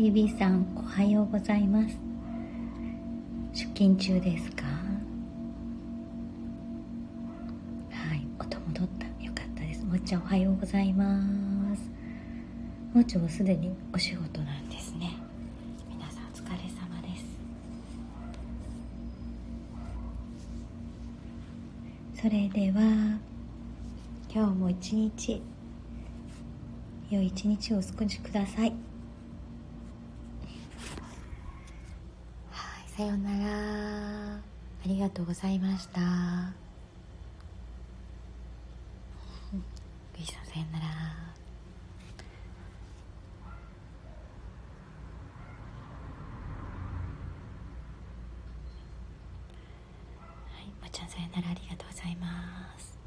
ビビさんおはようございます。出勤中ですか？はい音戻った。よかったです。もっちゃんおはようございます。もっちゃんはすでにお仕事なんですね。皆さんお疲れ様です。それでは今日も一日良い一日をお過ごしくださいはいさようなら。ありがとうございました。グイさんさようなら。はい、もちゃんさよなら。ありがとうございます。